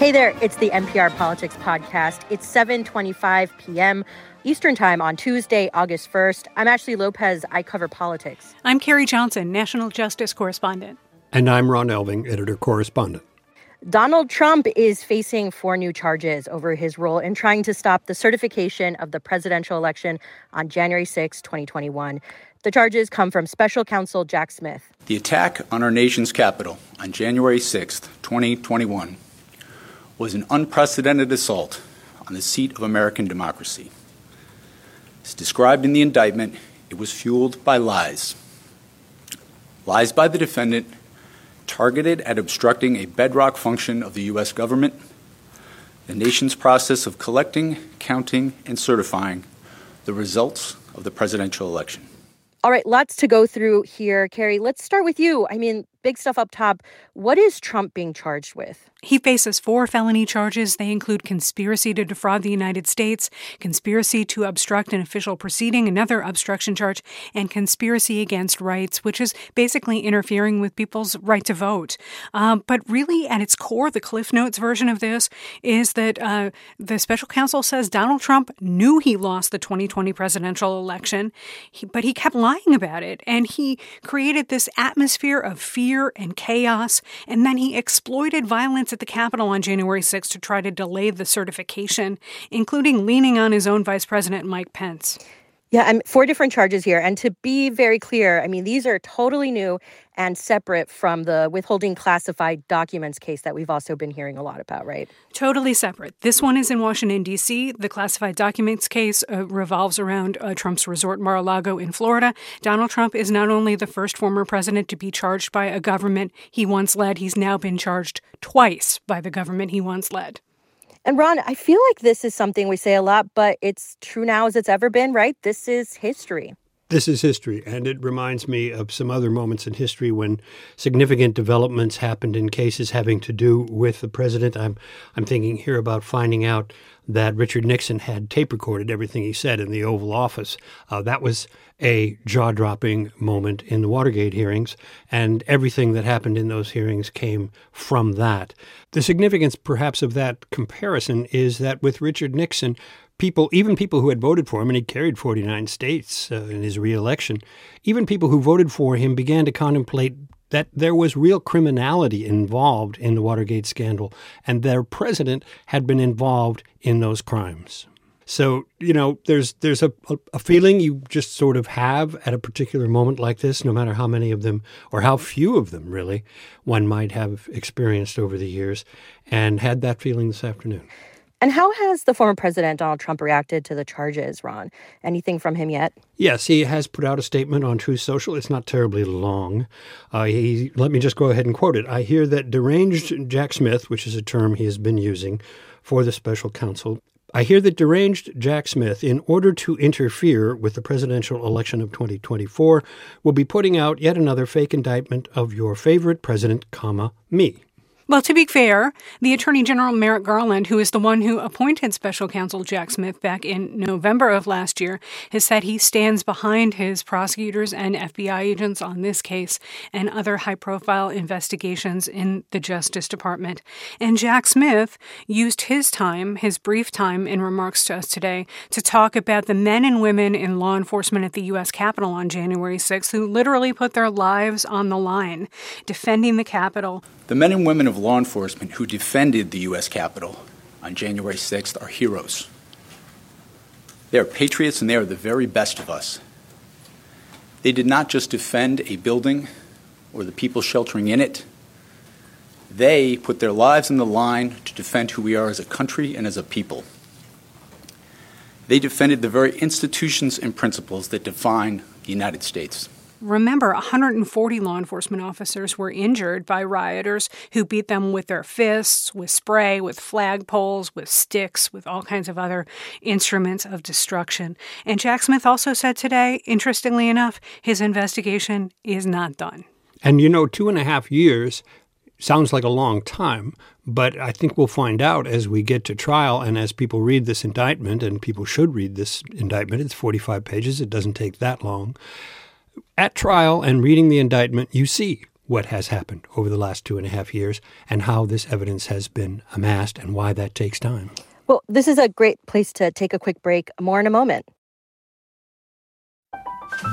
Hey there, it's the NPR Politics Podcast. It's 7:25 p.m. Eastern Time on Tuesday, August 1st. I'm Ashley Lopez. I cover politics. I'm Carrie Johnson, national justice correspondent. And I'm Ron Elving, editor correspondent. Donald Trump is facing four new charges over his role in trying to stop the certification of the presidential election on January 6, 2021. The charges come from special counsel Jack Smith. The attack on our nation's capital on January 6, 2021 was an unprecedented assault on the seat of American democracy. As described in the indictment, it was fueled by lies. Lies by the defendant targeted at obstructing a bedrock function of the U.S. government, the nation's process of collecting, counting, and certifying the results of the presidential election. All right, lots to go through here. Carrie, let's start with you. I mean, big stuff up top. What is Trump being charged with? He faces four felony charges. They include conspiracy to defraud the United States, conspiracy to obstruct an official proceeding, another obstruction charge, and conspiracy against rights, which is basically interfering with people's right to vote. Um, but really, at its core, the Cliff Notes version of this is that uh, the special counsel says Donald Trump knew he lost the 2020 presidential election, but he kept lying about it. And he created this atmosphere of fear and chaos. And then he exploited violence at the Capitol on January 6 to try to delay the certification, including leaning on his own Vice President Mike Pence. Yeah, I'm four different charges here. And to be very clear, I mean, these are totally new and separate from the withholding classified documents case that we've also been hearing a lot about, right? Totally separate. This one is in Washington, D.C. The classified documents case uh, revolves around uh, Trump's resort Mar a Lago in Florida. Donald Trump is not only the first former president to be charged by a government he once led, he's now been charged twice by the government he once led. And Ron, I feel like this is something we say a lot, but it's true now as it's ever been, right? This is history. This is history, and it reminds me of some other moments in history when significant developments happened in cases having to do with the president. I'm I'm thinking here about finding out that Richard Nixon had tape recorded everything he said in the Oval Office. Uh, that was a jaw dropping moment in the Watergate hearings, and everything that happened in those hearings came from that. The significance, perhaps, of that comparison is that with Richard Nixon, people, even people who had voted for him, and he carried 49 states uh, in his reelection, even people who voted for him began to contemplate that there was real criminality involved in the Watergate scandal, and their president had been involved in those crimes. So you know, there's there's a, a feeling you just sort of have at a particular moment like this, no matter how many of them or how few of them really one might have experienced over the years, and had that feeling this afternoon. And how has the former president Donald Trump reacted to the charges, Ron? Anything from him yet? Yes, he has put out a statement on Truth Social. It's not terribly long. Uh, he let me just go ahead and quote it. I hear that deranged Jack Smith, which is a term he has been using for the special counsel, I hear that deranged Jack Smith, in order to interfere with the presidential election of 2024, will be putting out yet another fake indictment of your favorite president, comma, me. Well, to be fair, the Attorney General Merrick Garland, who is the one who appointed Special Counsel Jack Smith back in November of last year, has said he stands behind his prosecutors and FBI agents on this case and other high profile investigations in the Justice Department. And Jack Smith used his time, his brief time in remarks to us today, to talk about the men and women in law enforcement at the U.S. Capitol on January 6th who literally put their lives on the line defending the Capitol the men and women of law enforcement who defended the U.S. Capitol on January 6th are heroes. They are patriots and they are the very best of us. They did not just defend a building or the people sheltering in it, they put their lives on the line to defend who we are as a country and as a people. They defended the very institutions and principles that define the United States. Remember, 140 law enforcement officers were injured by rioters who beat them with their fists, with spray, with flagpoles, with sticks, with all kinds of other instruments of destruction. And Jack Smith also said today, interestingly enough, his investigation is not done. And you know, two and a half years sounds like a long time, but I think we'll find out as we get to trial and as people read this indictment, and people should read this indictment. It's 45 pages, it doesn't take that long at trial and reading the indictment, you see what has happened over the last two and a half years and how this evidence has been amassed and why that takes time. Well, this is a great place to take a quick break. More in a moment.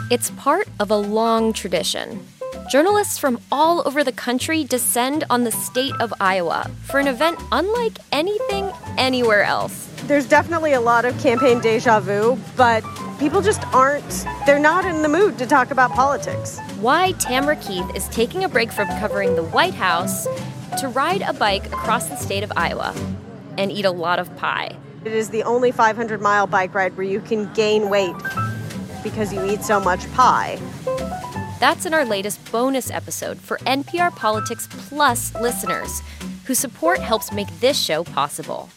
It's part of a long tradition. Journalists from all over the country descend on the state of Iowa for an event unlike anything anywhere else. There's definitely a lot of campaign deja vu, but people just aren't, they're not in the mood to talk about politics. Why Tamara Keith is taking a break from covering the White House to ride a bike across the state of Iowa and eat a lot of pie. It is the only 500 mile bike ride where you can gain weight because you eat so much pie. That's in our latest bonus episode for NPR Politics Plus listeners, whose support helps make this show possible.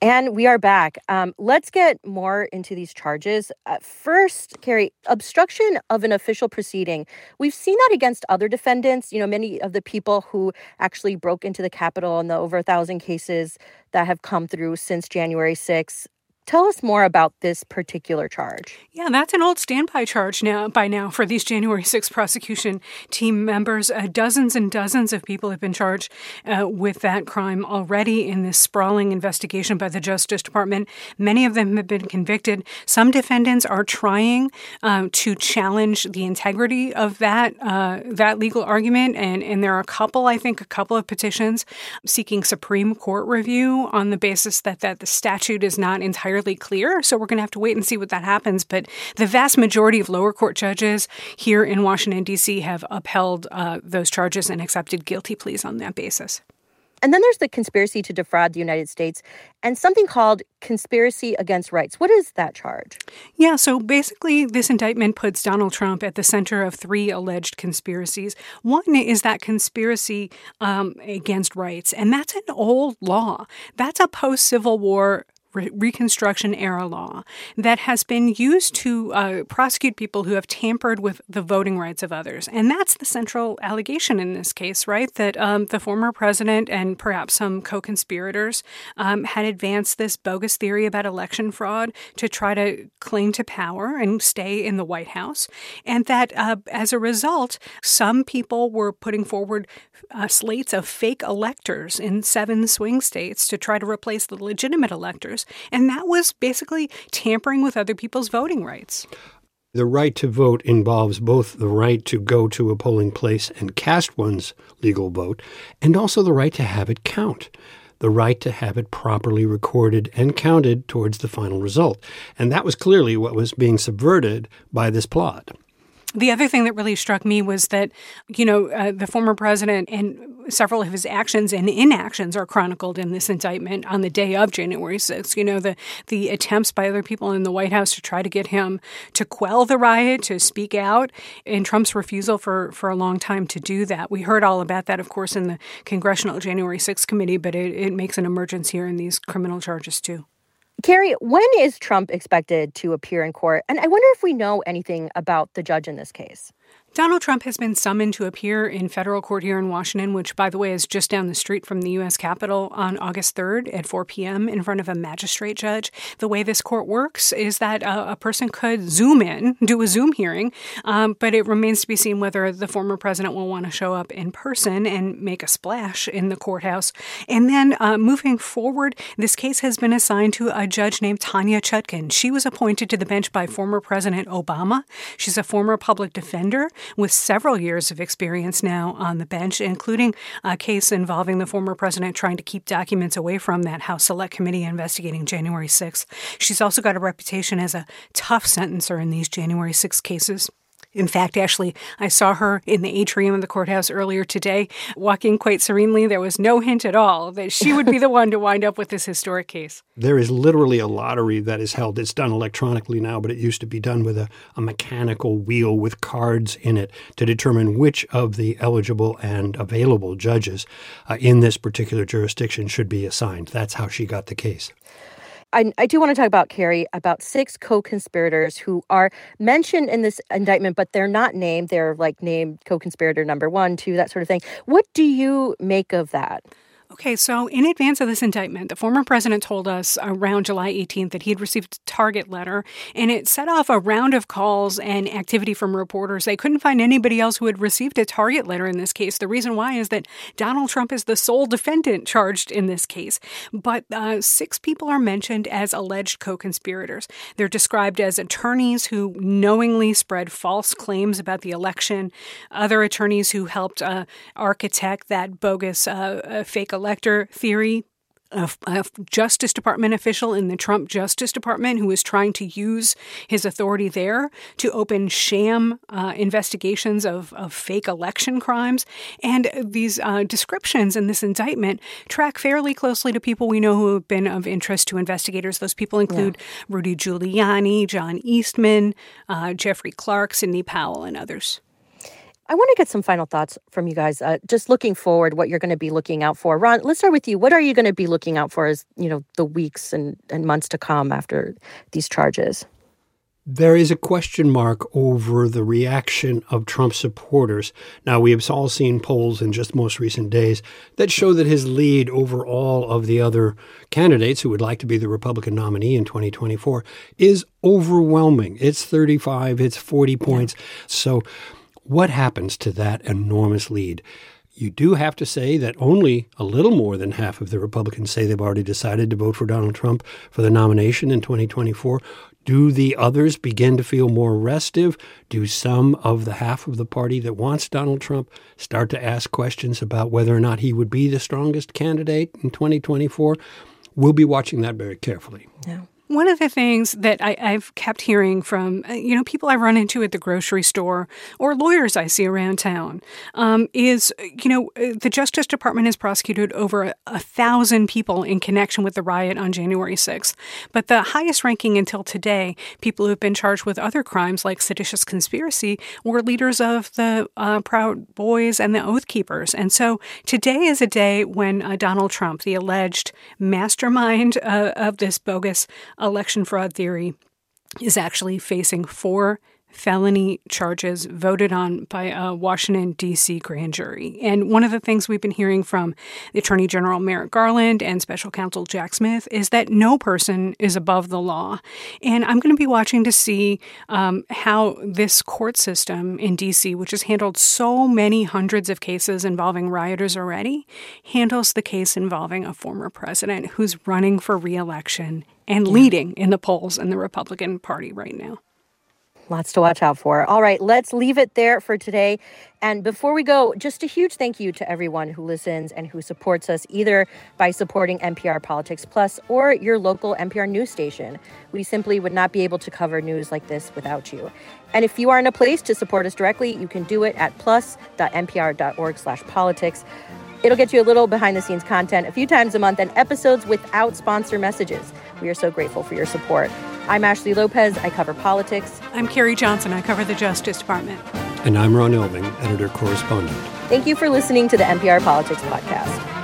And we are back. Um, let's get more into these charges. Uh, first, Carrie, obstruction of an official proceeding. We've seen that against other defendants. You know, many of the people who actually broke into the Capitol in the over a thousand cases that have come through since January 6th Tell us more about this particular charge. Yeah, that's an old standby charge now by now for these January 6 prosecution team members. Uh, dozens and dozens of people have been charged uh, with that crime already in this sprawling investigation by the Justice Department. Many of them have been convicted. Some defendants are trying uh, to challenge the integrity of that uh, that legal argument, and and there are a couple, I think, a couple of petitions seeking Supreme Court review on the basis that that the statute is not entirely entirely clear. So we're going to have to wait and see what that happens. But the vast majority of lower court judges here in Washington, D.C., have upheld uh, those charges and accepted guilty pleas on that basis. And then there's the conspiracy to defraud the United States and something called conspiracy against rights. What is that charge? Yeah, so basically, this indictment puts Donald Trump at the center of three alleged conspiracies. One is that conspiracy um, against rights, and that's an old law. That's a post Civil War Reconstruction era law that has been used to uh, prosecute people who have tampered with the voting rights of others. And that's the central allegation in this case, right? That um, the former president and perhaps some co conspirators um, had advanced this bogus theory about election fraud to try to cling to power and stay in the White House. And that uh, as a result, some people were putting forward uh, slates of fake electors in seven swing states to try to replace the legitimate electors. And that was basically tampering with other people's voting rights. The right to vote involves both the right to go to a polling place and cast one's legal vote, and also the right to have it count the right to have it properly recorded and counted towards the final result. And that was clearly what was being subverted by this plot. The other thing that really struck me was that, you know, uh, the former president and several of his actions and inactions are chronicled in this indictment on the day of January 6th. You know, the, the attempts by other people in the White House to try to get him to quell the riot, to speak out, and Trump's refusal for, for a long time to do that. We heard all about that, of course, in the Congressional January 6th committee, but it, it makes an emergence here in these criminal charges, too. Carrie, when is Trump expected to appear in court? And I wonder if we know anything about the judge in this case. Donald Trump has been summoned to appear in federal court here in Washington, which, by the way, is just down the street from the U.S. Capitol on August 3rd at 4 p.m. in front of a magistrate judge. The way this court works is that uh, a person could Zoom in, do a Zoom hearing, um, but it remains to be seen whether the former president will want to show up in person and make a splash in the courthouse. And then uh, moving forward, this case has been assigned to a judge named Tanya Chutkan. She was appointed to the bench by former President Obama. She's a former public defender with several years of experience now on the bench, including a case involving the former president trying to keep documents away from that House Select Committee investigating January 6th. She's also got a reputation as a tough sentencer in these January 6 cases. In fact, Ashley, I saw her in the atrium of the courthouse earlier today, walking quite serenely. There was no hint at all that she would be the one to wind up with this historic case. There is literally a lottery that is held. It's done electronically now, but it used to be done with a, a mechanical wheel with cards in it to determine which of the eligible and available judges uh, in this particular jurisdiction should be assigned. That's how she got the case. I, I do want to talk about Carrie about six co-conspirators who are mentioned in this indictment, but they're not named. They're like named co-conspirator number one, two, that sort of thing. What do you make of that? Okay, so in advance of this indictment, the former president told us around July 18th that he had received a target letter, and it set off a round of calls and activity from reporters. They couldn't find anybody else who had received a target letter in this case. The reason why is that Donald Trump is the sole defendant charged in this case. But uh, six people are mentioned as alleged co conspirators. They're described as attorneys who knowingly spread false claims about the election, other attorneys who helped uh, architect that bogus uh, fake elector theory a, a, Justice Department official in the Trump Justice Department who was trying to use his authority there to open sham uh, investigations of, of fake election crimes. And these uh, descriptions in this indictment track fairly closely to people we know who have been of interest to investigators. Those people include yeah. Rudy Giuliani, John Eastman, uh, Jeffrey Clark, Sidney Powell, and others. I want to get some final thoughts from you guys. Uh, just looking forward, what you're going to be looking out for. Ron, let's start with you. What are you going to be looking out for as you know the weeks and, and months to come after these charges? There is a question mark over the reaction of Trump supporters. Now, we have all seen polls in just most recent days that show that his lead over all of the other candidates who would like to be the Republican nominee in 2024 is overwhelming. It's 35, it's 40 points. So, what happens to that enormous lead? You do have to say that only a little more than half of the Republicans say they've already decided to vote for Donald Trump for the nomination in 2024. Do the others begin to feel more restive? Do some of the half of the party that wants Donald Trump start to ask questions about whether or not he would be the strongest candidate in 2024? We'll be watching that very carefully. Yeah. One of the things that I, have kept hearing from, uh, you know, people I run into at the grocery store or lawyers I see around town um, is, you know, uh, the Justice Department has prosecuted over a, a, thousand people in connection with the riot on January 6th. But the highest ranking until today, people who have been charged with other crimes like seditious conspiracy, were leaders of the uh, Proud Boys and the Oath Keepers. And so today is a day when uh, Donald Trump, the alleged mastermind uh, of this bogus election fraud theory is actually facing four felony charges voted on by a Washington, D.C. grand jury. And one of the things we've been hearing from the Attorney General Merrick Garland and Special Counsel Jack Smith is that no person is above the law. And I'm going to be watching to see um, how this court system in D.C., which has handled so many hundreds of cases involving rioters already, handles the case involving a former president who's running for reelection and leading in the polls in the Republican Party right now. Lots to watch out for. All right, let's leave it there for today. And before we go, just a huge thank you to everyone who listens and who supports us either by supporting NPR Politics Plus or your local NPR news station. We simply would not be able to cover news like this without you. And if you are in a place to support us directly, you can do it at plus.npr.org/politics. It'll get you a little behind the scenes content a few times a month and episodes without sponsor messages. We are so grateful for your support. I'm Ashley Lopez. I cover politics. I'm Carrie Johnson. I cover the Justice Department. And I'm Ron Elving, editor correspondent. Thank you for listening to the NPR Politics Podcast.